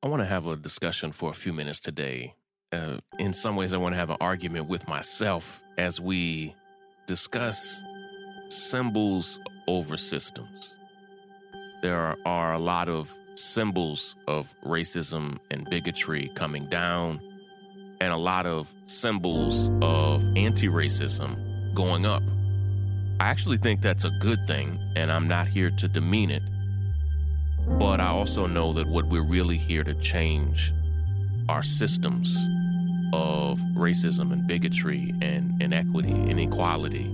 I want to have a discussion for a few minutes today. Uh, in some ways, I want to have an argument with myself as we discuss symbols over systems. There are, are a lot of symbols of racism and bigotry coming down, and a lot of symbols of anti racism going up. I actually think that's a good thing, and I'm not here to demean it. But I also know that what we're really here to change are systems of racism and bigotry and inequity, inequality,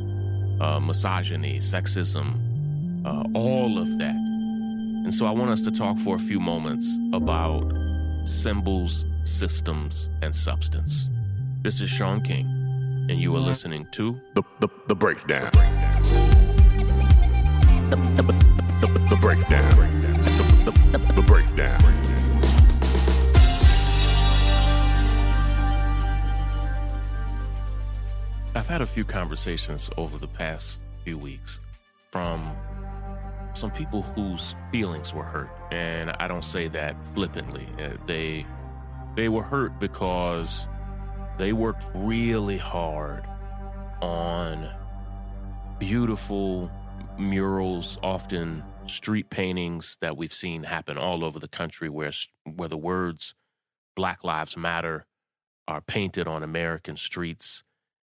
uh, misogyny, sexism, uh, all of that. And so I want us to talk for a few moments about symbols, systems, and substance. This is Shaun King, and you are listening to The, the, the breakdown. The, the, the, the breakdown. The, the, the, the breakdown. I've had a few conversations over the past few weeks from some people whose feelings were hurt, and I don't say that flippantly. Uh, They they were hurt because they worked really hard on beautiful murals, often street paintings that we've seen happen all over the country, where where the words "Black Lives Matter" are painted on American streets.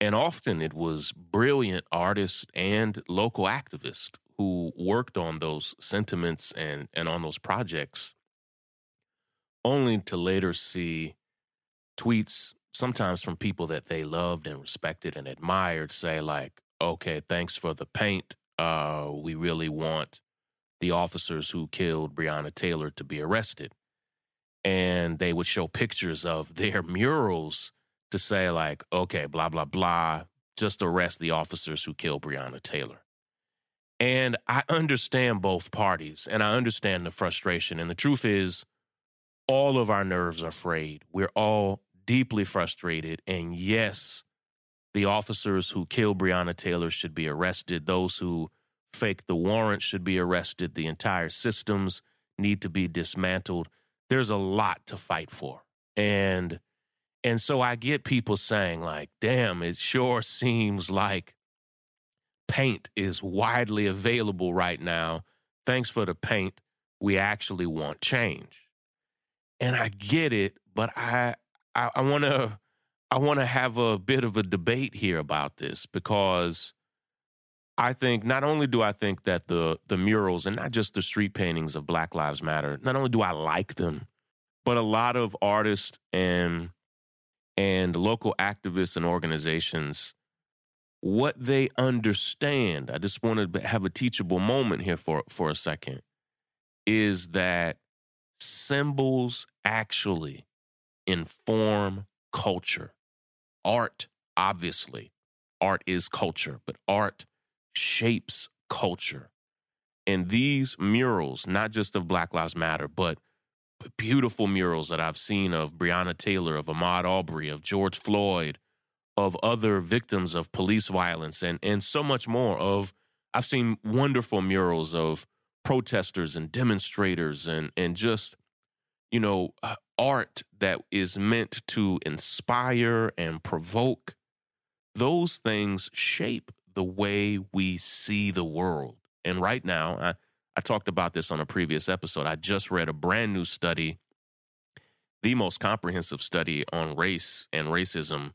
And often it was brilliant artists and local activists who worked on those sentiments and, and on those projects, only to later see tweets, sometimes from people that they loved and respected and admired, say, like, okay, thanks for the paint. Uh, we really want the officers who killed Breonna Taylor to be arrested. And they would show pictures of their murals to say like, okay, blah blah blah, just arrest the officers who killed Breonna Taylor. And I understand both parties, and I understand the frustration. And the truth is, all of our nerves are frayed. We're all deeply frustrated. And yes, the officers who killed Breonna Taylor should be arrested. Those who faked the warrant should be arrested. The entire systems need to be dismantled. There's a lot to fight for. And and so I get people saying, like, damn, it sure seems like paint is widely available right now. Thanks for the paint. We actually want change. And I get it, but I I, I wanna I wanna have a bit of a debate here about this because I think not only do I think that the the murals and not just the street paintings of Black Lives Matter, not only do I like them, but a lot of artists and and local activists and organizations what they understand i just want to have a teachable moment here for for a second is that symbols actually inform culture. Art obviously art is culture but art shapes culture and these murals not just of black lives matter but beautiful murals that I've seen of Breonna Taylor, of Ahmaud Arbery, of George Floyd, of other victims of police violence, and and so much more. Of I've seen wonderful murals of protesters and demonstrators, and and just you know uh, art that is meant to inspire and provoke. Those things shape the way we see the world. And right now, I, I talked about this on a previous episode. I just read a brand new study, the most comprehensive study on race and racism,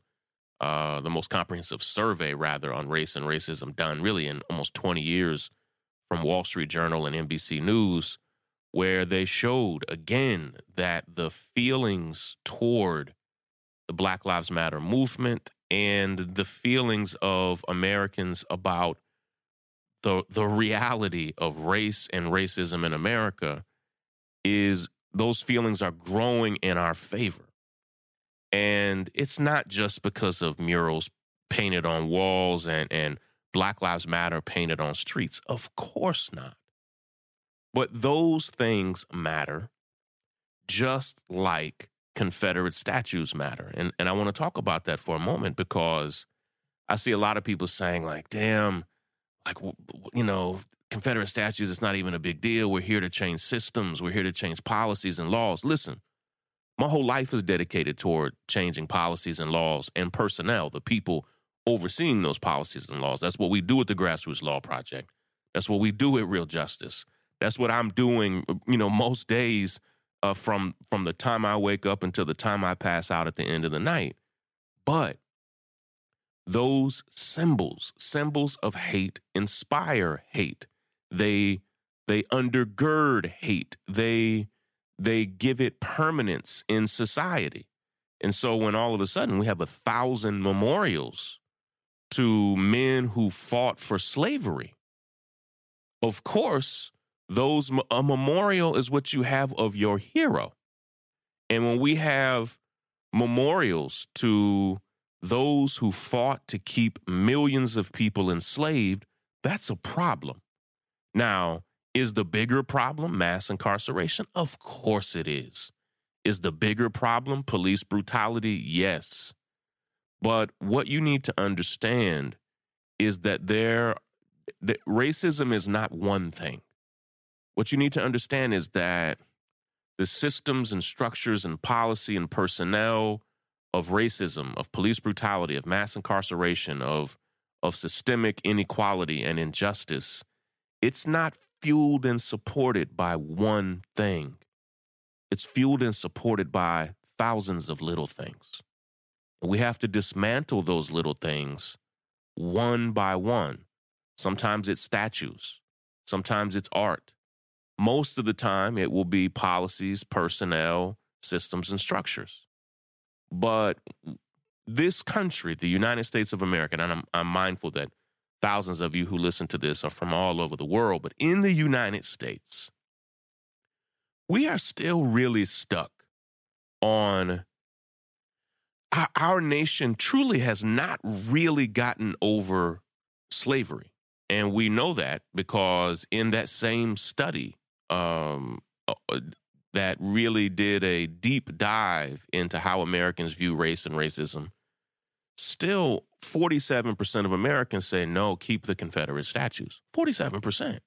uh, the most comprehensive survey, rather, on race and racism done really in almost 20 years from Wall Street Journal and NBC News, where they showed again that the feelings toward the Black Lives Matter movement and the feelings of Americans about the the reality of race and racism in America is those feelings are growing in our favor. And it's not just because of murals painted on walls and, and Black Lives Matter painted on streets. Of course not. But those things matter just like Confederate statues matter. And, and I want to talk about that for a moment because I see a lot of people saying, like, damn, like you know confederate statues it's not even a big deal we're here to change systems we're here to change policies and laws listen My whole life is dedicated toward changing policies and laws and personnel, the people overseeing those policies and laws. That's what we do at the Grassroots Law Project. That's what we do at Real Justice. That's what I'm doing, uh, you know, most days uh, from from the time I wake up until the time I pass out at the end of the night. But those symbols, symbols of hate, inspire hate. They they undergird hate. They they give it permanence in society. And so when all of a sudden we have a thousand memorials to men who fought for slavery, of course, those a memorial is what you have of your hero. And when we have memorials to those who fought to keep millions of people enslaved, that's a problem. Now, is the bigger problem mass incarceration? Of course it is. Is the bigger problem police brutality? Yes. But what you need to understand is that there that racism is not one thing. What you need to understand is that the systems and structures and policy and personnel of racism, of police brutality, of mass incarceration, of of systemic inequality and injustice, it's not fueled and supported by one thing. It's fueled and supported by thousands of little things. And we have to dismantle those little things one by one. Sometimes it's statues, sometimes it's art. Most of the time, it will be policies, personnel, systems, and structures. But this country, the United States of America, and I'm, I'm mindful that thousands of you who listen to this are from all over the world, but in the United States, we are still really stuck on our, our nation truly has not really gotten over slavery. And we know that because in that same study um, uh, uh, that really did a deep dive into how Americans view race and racism, still 47% of Americans say no, keep the Confederate statues. 47%.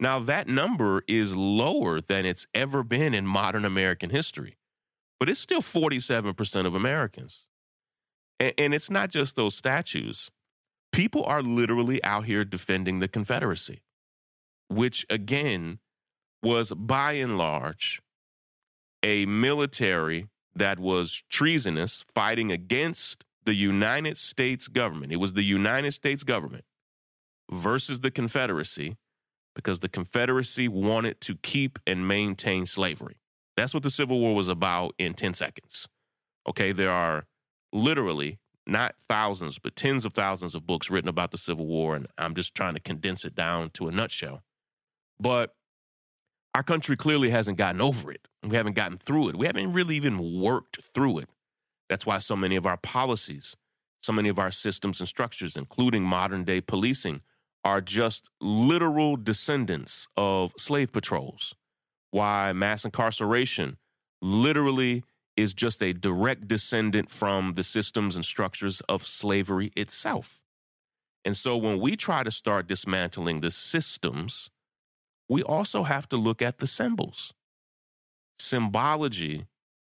Now, that number is lower than it's ever been in modern American history, but it's still 47% of Americans. And, and, it's not just those statues. People are literally out here defending the Confederacy, which again was by and large a military that was treasonous, fighting against the United States government. It was the United States government versus the Confederacy because the Confederacy wanted to keep and maintain slavery. That's what the Civil War was about in 10 seconds. Okay, there are literally not thousands, but tens of thousands of books written about the Civil War, and I'm just trying to condense it down to a nutshell. But our country clearly hasn't gotten over it. We haven't gotten through it. We haven't really even worked through it. That's why so many of our policies, so many of our systems and structures, including modern day policing, are just literal descendants of slave patrols. Why mass incarceration literally is just a direct descendant from the systems and structures of slavery itself. And so when we try to start dismantling the systems, we also have to look at the symbols. Symbology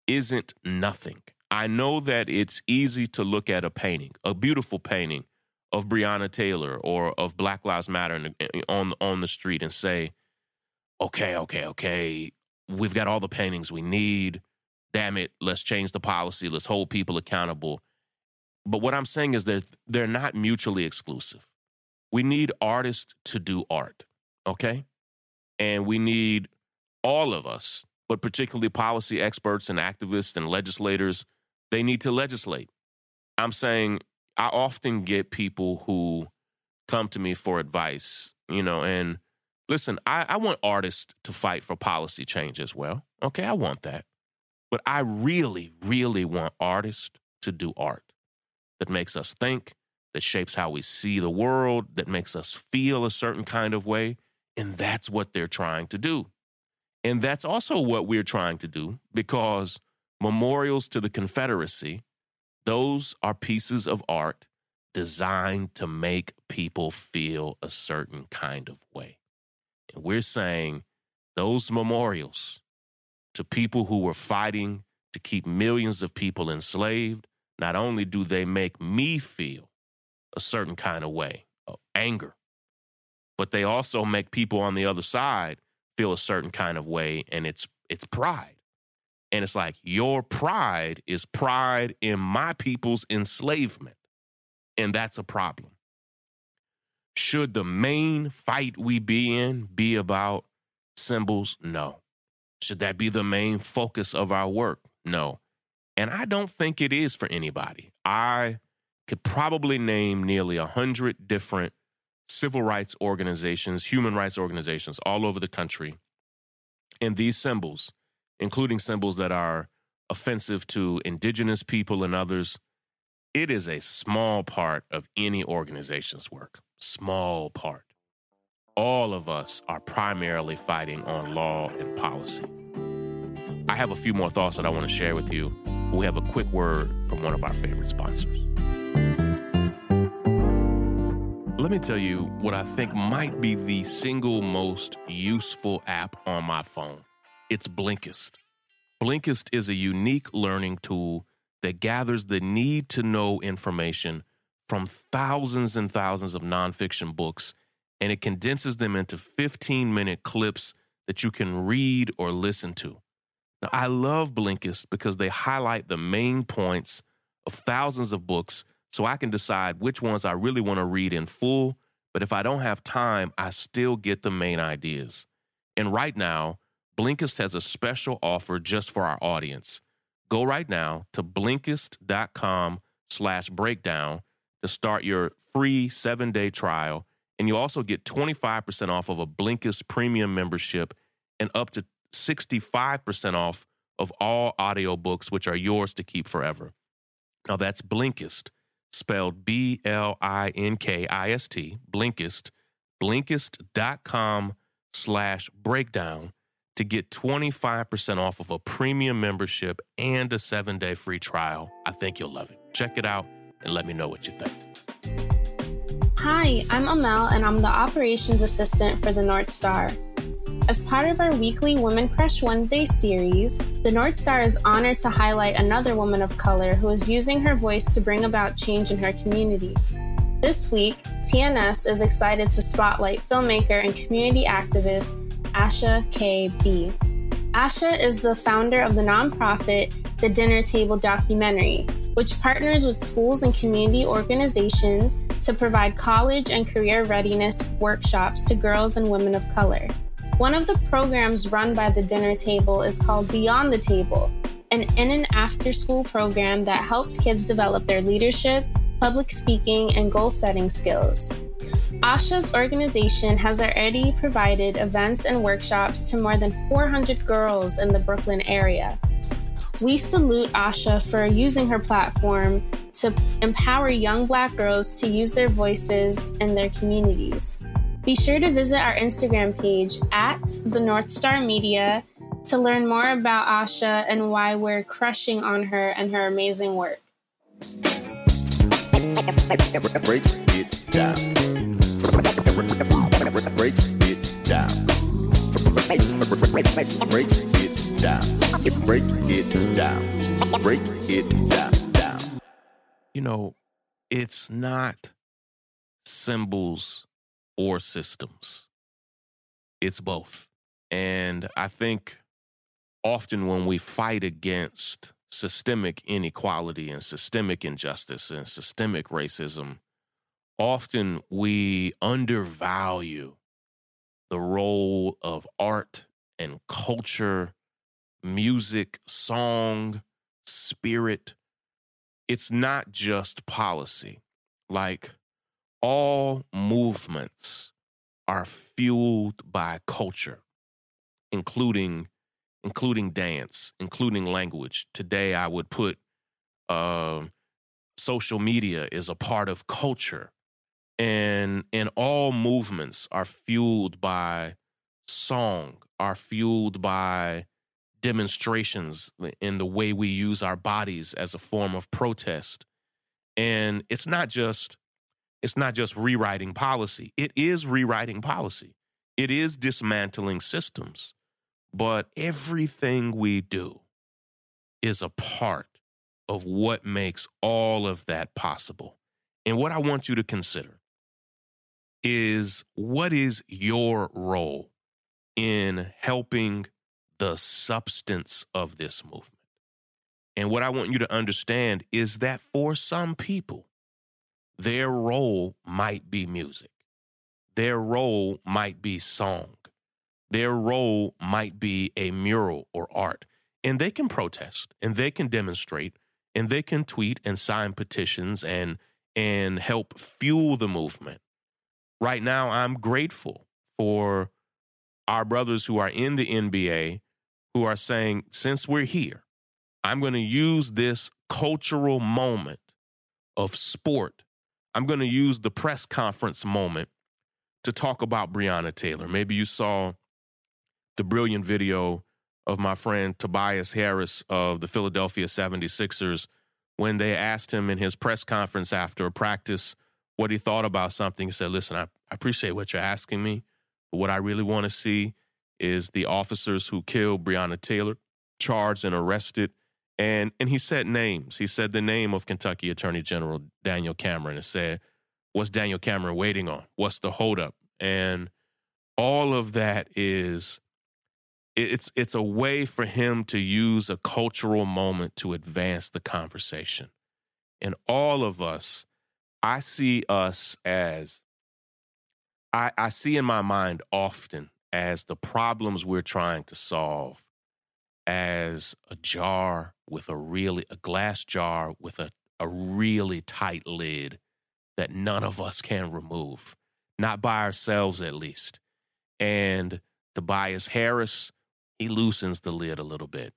isn't nothing. I know that it's easy to look at a painting, a beautiful painting of Breonna Taylor or of Black Lives Matter on on the street and say, "Okay, okay, okay, we've got all the paintings we need. Damn it, let's change the policy. Let's hold people accountable." But what I'm saying is that they're not mutually exclusive. We need artists to do art, okay? And we need all of us, but particularly policy experts and activists and legislators they need to legislate. I'm saying I often get people who come to me for advice, you know, and listen, I, I want artists to fight for policy change as well. Okay, I want that. But I really, really want artists to do art that makes us think, that shapes how we see the world, that makes us feel a certain kind of way. And that's what they're trying to do. And that's also what we're trying to do because memorials to the Confederacy, those are pieces of art designed to make people feel a certain kind of way. And we're saying those memorials to people who were fighting to keep millions of people enslaved, not only do they make me feel a certain kind of way, of anger, but they also make people on the other side feel a certain kind of way, and it's it's pride. And it's like your pride is pride in my people's enslavement. And that's a problem. Should the main fight we be in be about symbols? No. Should that be the main focus of our work? No. And I don't think it is for anybody. I could probably name nearly a hundred different civil rights organizations, human rights organizations all over the country. And these symbols, including symbols that are offensive to indigenous people and others, it is a small part of any organization's work small part. All of us are primarily fighting on law and policy. I have a few more thoughts that I want to share with you. We have a quick word from one of our favorite sponsors. Let me tell you what I think might be the single most useful app on my phone. It's Blinkist. Blinkist is a unique learning tool that gathers the need to know information from thousands and thousands of nonfiction books and it condenses them into 15 minute clips that you can read or listen to. Now, I love Blinkist because they highlight the main points of thousands of books so I can decide which ones I really want to read in full. But if I don't have time, I still get the main ideas. And right now, Blinkist has a special offer just for our audience. Go right now to Blinkist.com slash breakdown to start your free seven day trial. And you also get 25% off of a Blinkist premium membership and up to 65% off of all audiobooks, which are yours to keep forever. Now that's Blinkist, spelled B L I N K I S T, Blinkist, blinkist.com slash breakdown to get 25% off of a premium membership and a seven day free trial. I think you'll love it. Check it out and let me know what you think. Hi, I'm Amel, and I'm the operations assistant for the North Star. As part of our weekly Women Crush Wednesday series, the North Star is honored to highlight another woman of color who is using her voice to bring about change in her community. This week, TNS is excited to spotlight filmmaker and community activist Asha K. B. Asha is the founder of the nonprofit The Dinner Table Documentary, which partners with schools and community organizations to provide college and career readiness workshops to girls and women of color. One of the programs run by the dinner table is called Beyond the Table, an in and after school program that helps kids develop their leadership, public speaking, and goal setting skills. Asha's organization has already provided events and workshops to more than 400 girls in the Brooklyn area. We salute Asha for using her platform to empower young Black girls to use their voices in their communities. Be sure to visit our Instagram page at the North Star Media to learn more about Asha and why we're crushing on her and her amazing work. Break it down. Break it down. Break it down. Break it down. Break it down. Down. You know, it's not symbols or systems, it's both. And I think often when we fight against systemic inequality and systemic injustice and systemic racism, often we undervalue the role of art and culture, music, song, spirit. It's not just policy. Like all movements are fueled by culture, including including dance, including language. Today, I would put uh, social media is a part of culture and and all movements are fueled by song are fueled by demonstrations in the way we use our bodies as a form of protest and it's not just it's not just rewriting policy it is rewriting policy it is dismantling systems but everything we do is a part of what makes all of that possible. And what I want you to consider is what is your role in helping the substance of this movement? And what I want you to understand is that for some people, their role might be music. Their role might be song. Their role might be a mural or art. And they can protest and they can demonstrate and they can tweet and sign petitions and and help fuel the movement. Right now I'm grateful for our brothers who are in the NBA who are saying since we're here I'm going to use this cultural moment of sport. I'm going to use the press conference moment to talk about Breonna Taylor. Maybe you saw the brilliant video of my friend Tobias Harris of the Philadelphia 76ers when they asked him in his press conference after a practice what he thought about something. He said, Listen, I, I appreciate what you're asking me, but what I really want to see is the officers who killed Breonna Taylor charged and arrested. And, and he said names. He said the name of Kentucky Attorney General Daniel Cameron and said, What's Daniel Cameron waiting on? What's the holdup? And all of that is it's it's a way for him to use a cultural moment to advance the conversation. And all of us, I see us as I, I see in my mind often as the problems we're trying to solve as a jar with a really a glass jar with a, a really tight lid that none of us can remove, not by ourselves at least. And Tobias Harris, he loosens the lid a little bit.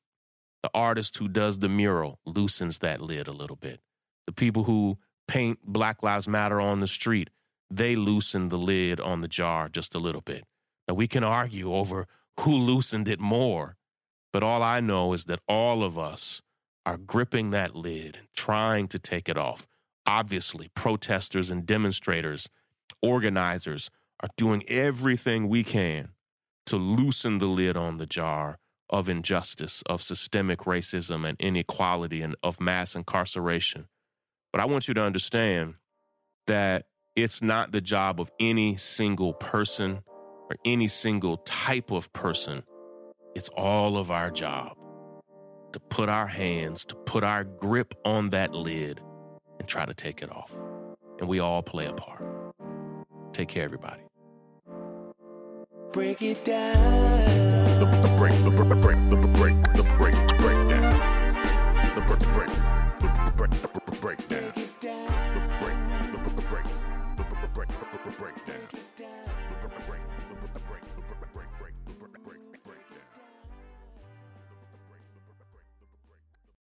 The artist who does the mural loosens that lid a little bit. The people who paint Black Lives Matter on the street, they loosen the lid on the jar just a little bit. Now, we can argue over who loosened it more, but all I know is that all of us are gripping that lid and trying to take it off. Obviously, protesters and demonstrators, organizers are doing everything we can to loosen the lid on the jar of injustice, of systemic racism and inequality, and of mass incarceration. But I want you to understand that it's not the job of any single person or any single type of person. It's all of our job to put our hands, to put our grip on that lid and try to take it off. And we all play a part. Take care, everybody. Break it down. The, the break, the break, the break, the break, the break down.